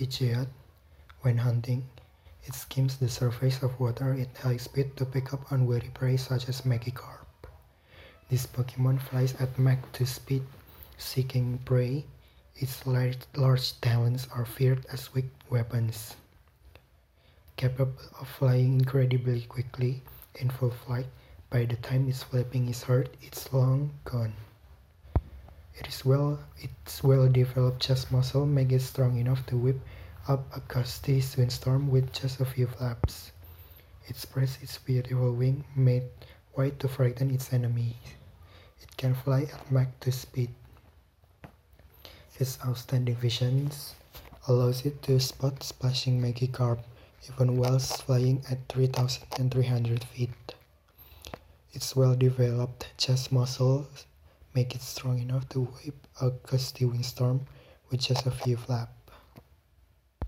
Pidgeot. When hunting, it skims the surface of water at high speed to pick up unwary prey such as Magikarp. This Pokemon flies at Mach 2 speed, seeking prey. Its large, large talons are feared as weak weapons. Capable of flying incredibly quickly in full flight, by the time its flapping is heard, it's long gone. It is well, its well-developed chest muscle make it strong enough to whip up a gusty windstorm with just a few flaps. It spreads its beautiful wing made wide to frighten its enemies. It can fly at Mach 2 speed. Its outstanding vision allows it to spot splashing Magikarp even whilst flying at 3,300 feet. Its well-developed chest muscles make it strong enough to whip a gusty windstorm with just a few flaps.